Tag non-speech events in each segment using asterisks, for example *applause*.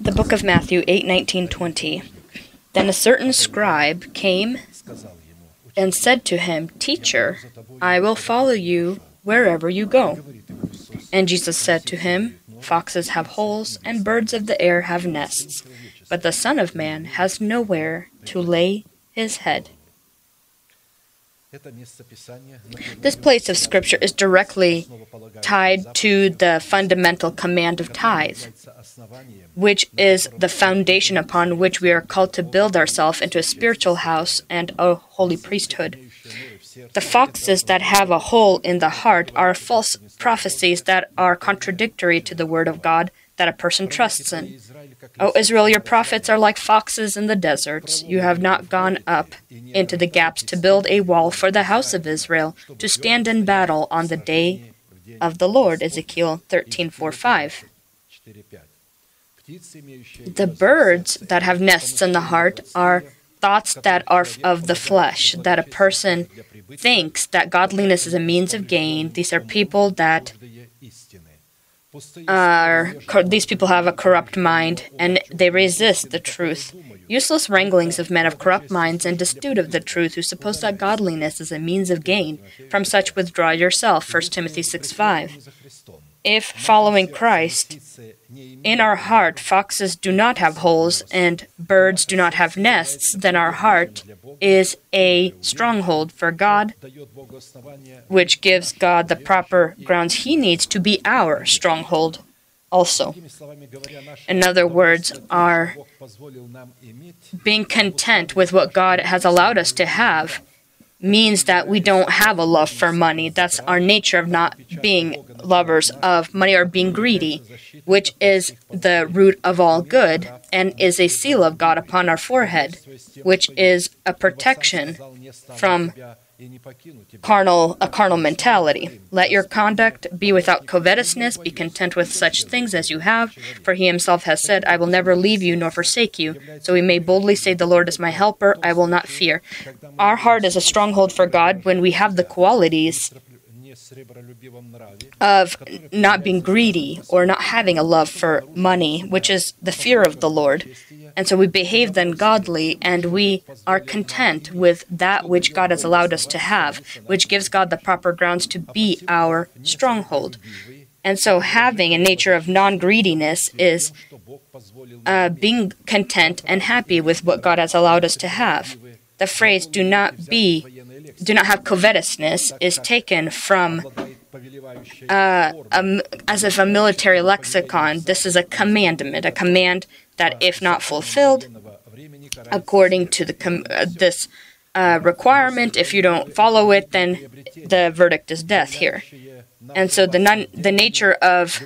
The book of Matthew 8 19 20. Then a certain scribe came and said to him, Teacher, I will follow you wherever you go. And Jesus said to him, Foxes have holes, and birds of the air have nests, but the Son of Man has nowhere to lay his head. This place of Scripture is directly tied to the fundamental command of tithe, which is the foundation upon which we are called to build ourselves into a spiritual house and a holy priesthood. The foxes that have a hole in the heart are false prophecies that are contradictory to the Word of God that a person trusts in. O Israel, your prophets are like foxes in the deserts. You have not gone up into the gaps to build a wall for the house of Israel to stand in battle on the day of the Lord. Ezekiel 13:4-5. The birds that have nests in the heart are thoughts that are of the flesh, that a person thinks that godliness is a means of gain. These are people that are these people have a corrupt mind and they resist the truth. Useless wranglings of men of corrupt minds and destitute of the truth who suppose that godliness is a means of gain. From such withdraw yourself. 1 Timothy 6 5. If following Christ, in our heart foxes do not have holes and birds do not have nests, then our heart is a stronghold for God, which gives God the proper grounds he needs to be our stronghold also. In other words, our being content with what God has allowed us to have means that we don't have a love for money. That's our nature of not being lovers of money or being greedy, which is the root of all good and is a seal of God upon our forehead, which is a protection from carnal a carnal mentality. Let your conduct be without covetousness, be content with such things as you have, for he himself has said, I will never leave you nor forsake you. So we may boldly say, The Lord is my helper, I will not fear. Our heart is a stronghold for God when we have the qualities of not being greedy or not having a love for money, which is the fear of the Lord, and so we behave then godly and we are content with that which God has allowed us to have, which gives God the proper grounds to be our stronghold. And so having a nature of non greediness is uh, being content and happy with what God has allowed us to have. The phrase do not be, do not have covetousness is taken from uh, um, as if a military lexicon. This is a commandment, a command that if not fulfilled according to the com- uh, this uh, requirement, if you don't follow it, then the verdict is death here. And so the non- the nature of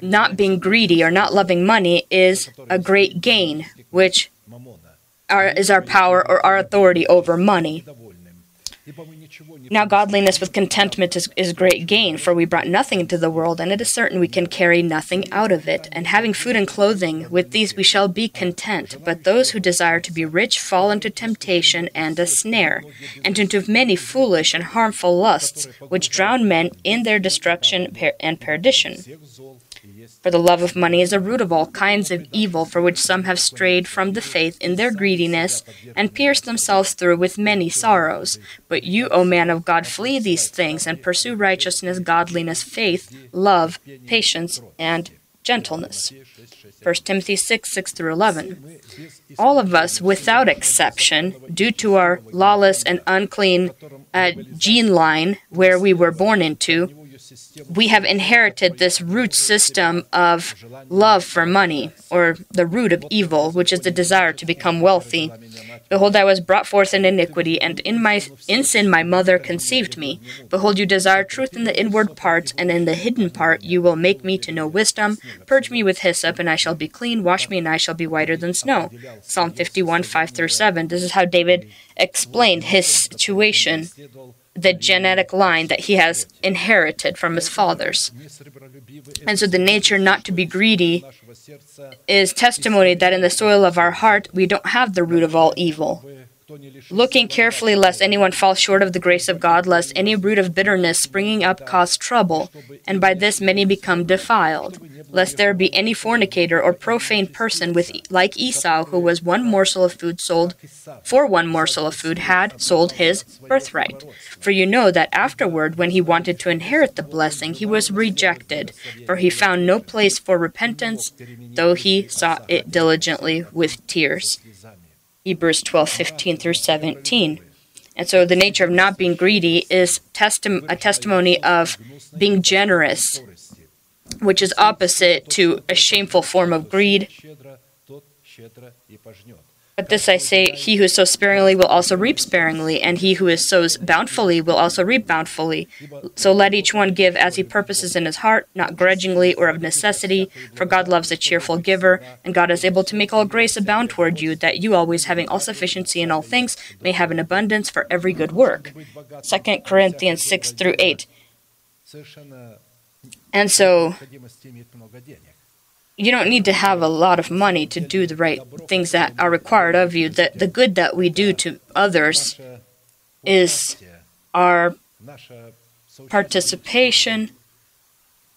not being greedy or not loving money is a great gain, which is our power or our authority over money. Now, godliness with contentment is, is great gain, for we brought nothing into the world, and it is certain we can carry nothing out of it. And having food and clothing, with these we shall be content. But those who desire to be rich fall into temptation and a snare, and into many foolish and harmful lusts, which drown men in their destruction per- and perdition. For the love of money is a root of all kinds of evil, for which some have strayed from the faith in their greediness, and pierced themselves through with many sorrows. But you, O man of God, flee these things, and pursue righteousness, godliness, faith, love, patience, and gentleness. 1 Timothy 6 6 through 11. All of us, without exception, due to our lawless and unclean uh, gene line where we were born into, we have inherited this root system of love for money, or the root of evil, which is the desire to become wealthy. Behold, I was brought forth in iniquity, and in my in sin my mother conceived me. Behold, you desire truth in the inward parts, and in the hidden part you will make me to know wisdom. Purge me with hyssop, and I shall be clean. Wash me, and I shall be whiter than snow. Psalm 51, 5 through 7. This is how David explained his situation the genetic line that he has inherited from his fathers. And so the nature not to be greedy is testimony that in the soil of our heart we don't have the root of all evil. Looking carefully lest anyone fall short of the grace of God, lest any root of bitterness springing up cause trouble, and by this many become defiled, lest there be any fornicator or profane person with like Esau, who was one morsel of food sold for one morsel of food had sold his birthright. For you know that afterward, when he wanted to inherit the blessing, he was rejected, for he found no place for repentance, though he sought it diligently with tears. Hebrews 12 15 through 17. And so the nature of not being greedy is testi- a testimony of being generous, which is opposite to a shameful form of greed. But this I say, he who sows sparingly will also reap sparingly, and he who sows bountifully will also reap bountifully. So let each one give as he purposes in his heart, not grudgingly or of necessity, for God loves a cheerful giver, and God is able to make all grace abound toward you, that you always having all sufficiency in all things may have an abundance for every good work. 2 Corinthians 6 through 8. And so you don't need to have a lot of money to do the right things that are required of you. The, the good that we do to others is our participation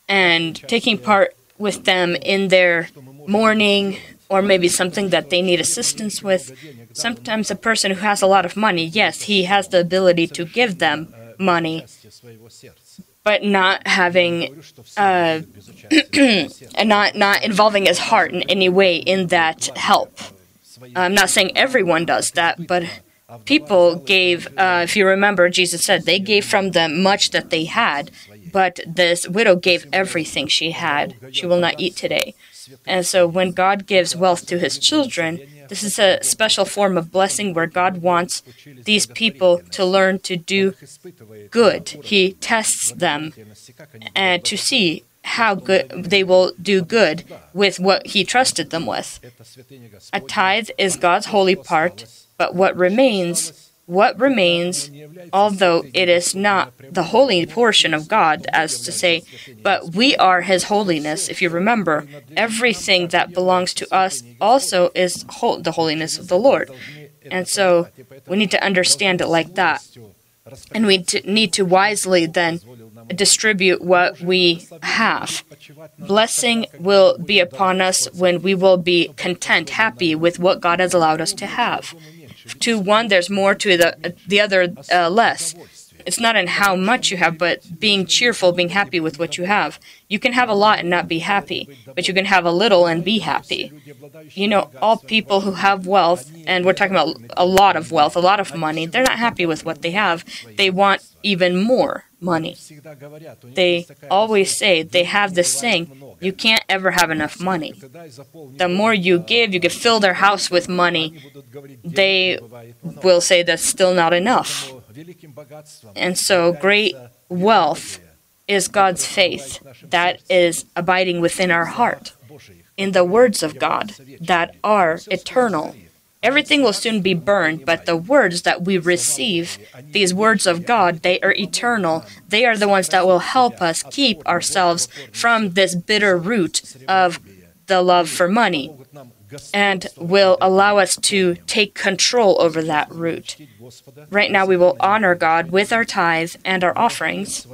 and taking part with them in their mourning or maybe something that they need assistance with. Sometimes a person who has a lot of money, yes, he has the ability to give them money, but not having uh, *clears throat* and not not involving his heart in any way in that help. I'm not saying everyone does that, but people gave. Uh, if you remember, Jesus said they gave from them much that they had, but this widow gave everything she had. She will not eat today. And so, when God gives wealth to his children, this is a special form of blessing where God wants these people to learn to do good. He tests them and to see how good they will do good with what he trusted them with. A tithe is God's holy part, but what remains, what remains, although it is not the holy portion of God, as to say, but we are his holiness. If you remember, everything that belongs to us also is the holiness of the Lord. And so we need to understand it like that. And we need to wisely then distribute what we have. Blessing will be upon us when we will be content, happy with what God has allowed us to have. To one, there's more, to the, the other, uh, less. It's not in how much you have, but being cheerful, being happy with what you have. You can have a lot and not be happy, but you can have a little and be happy. You know, all people who have wealth, and we're talking about a lot of wealth, a lot of money, they're not happy with what they have. They want even more money. They always say, they have this saying, you can't ever have enough money. The more you give, you can fill their house with money. They will say that's still not enough. And so, great wealth is God's faith that is abiding within our heart in the words of God that are eternal. Everything will soon be burned, but the words that we receive, these words of God, they are eternal. They are the ones that will help us keep ourselves from this bitter root of the love for money and will allow us to take control over that root. Right now, we will honor God with our tithes and our offerings,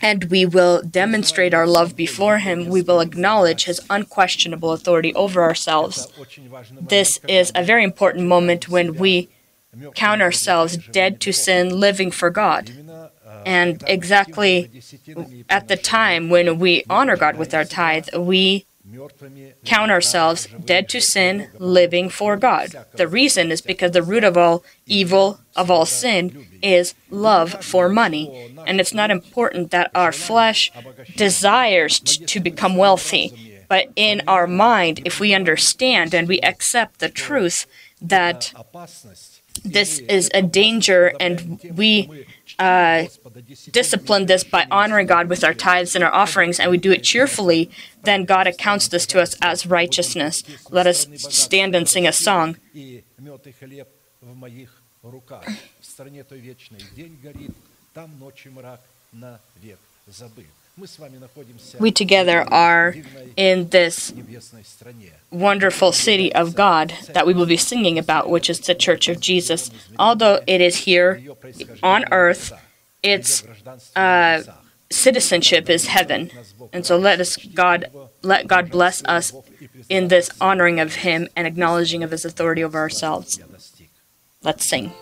and we will demonstrate our love before Him. We will acknowledge His unquestionable authority over ourselves. This is a very important moment when we count ourselves dead to sin, living for God. And exactly at the time when we honor God with our tithe, we count ourselves dead to sin, living for God. The reason is because the root of all evil, of all sin, is love for money. And it's not important that our flesh desires to become wealthy, but in our mind, if we understand and we accept the truth that this is a danger and we uh, discipline this by honoring God with our tithes and our offerings, and we do it cheerfully, then God accounts this to us as righteousness. Let us stand and sing a song we together are in this wonderful city of God that we will be singing about, which is the Church of Jesus. Although it is here on earth, its uh, citizenship is heaven, and so let us God let God bless us in this honoring of Him and acknowledging of His authority over ourselves. Let's sing.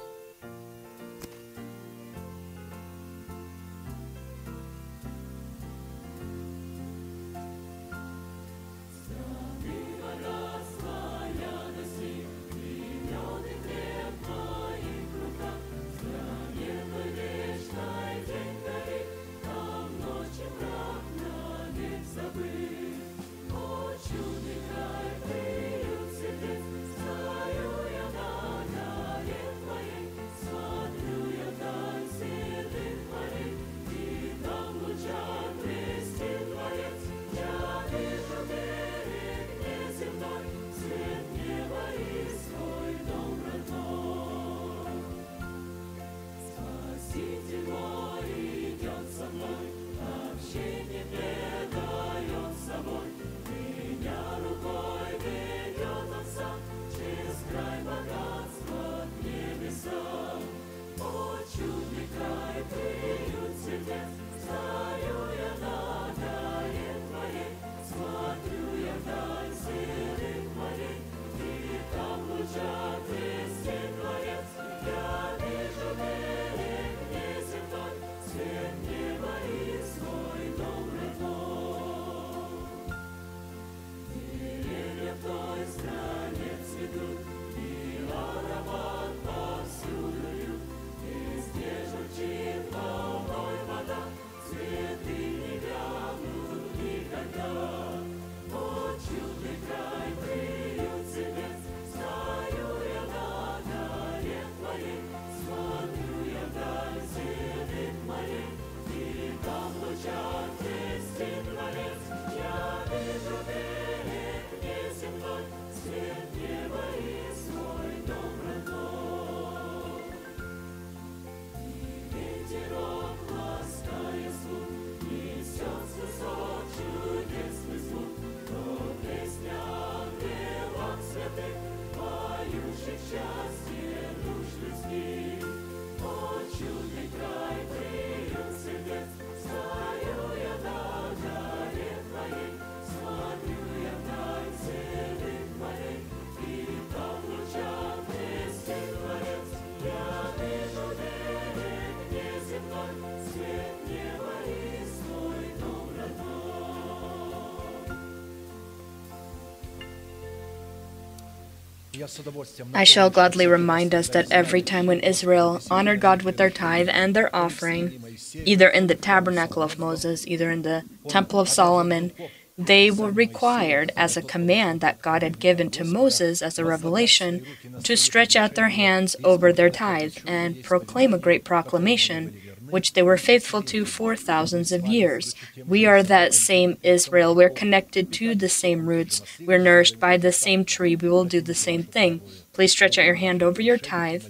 I shall gladly remind us that every time when Israel honored God with their tithe and their offering, either in the tabernacle of Moses, either in the temple of Solomon, they were required, as a command that God had given to Moses as a revelation, to stretch out their hands over their tithe and proclaim a great proclamation which they were faithful to for thousands of years. We are that same Israel. We're connected to the same roots. We're nourished by the same tree. We will do the same thing. Please stretch out your hand over your tithe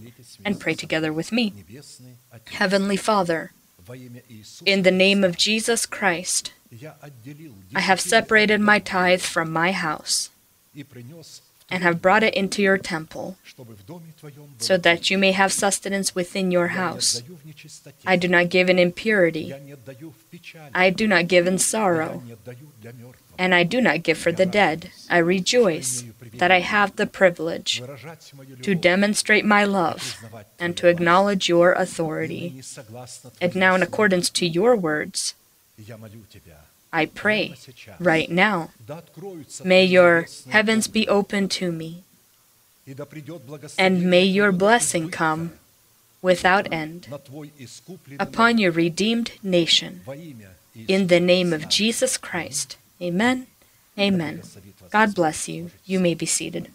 and pray together with me. Heavenly Father, in the name of Jesus Christ, I have separated my tithe from my house and have brought it into your temple, so that you may have sustenance within your house. I do not give in impurity, I do not give in sorrow, and I do not give for the dead. I rejoice that I have the privilege to demonstrate my love and to acknowledge your authority. And now, in accordance to your words, I pray right now. May your heavens be open to me, and may your blessing come without end upon your redeemed nation. In the name of Jesus Christ. Amen. Amen. God bless you. You may be seated.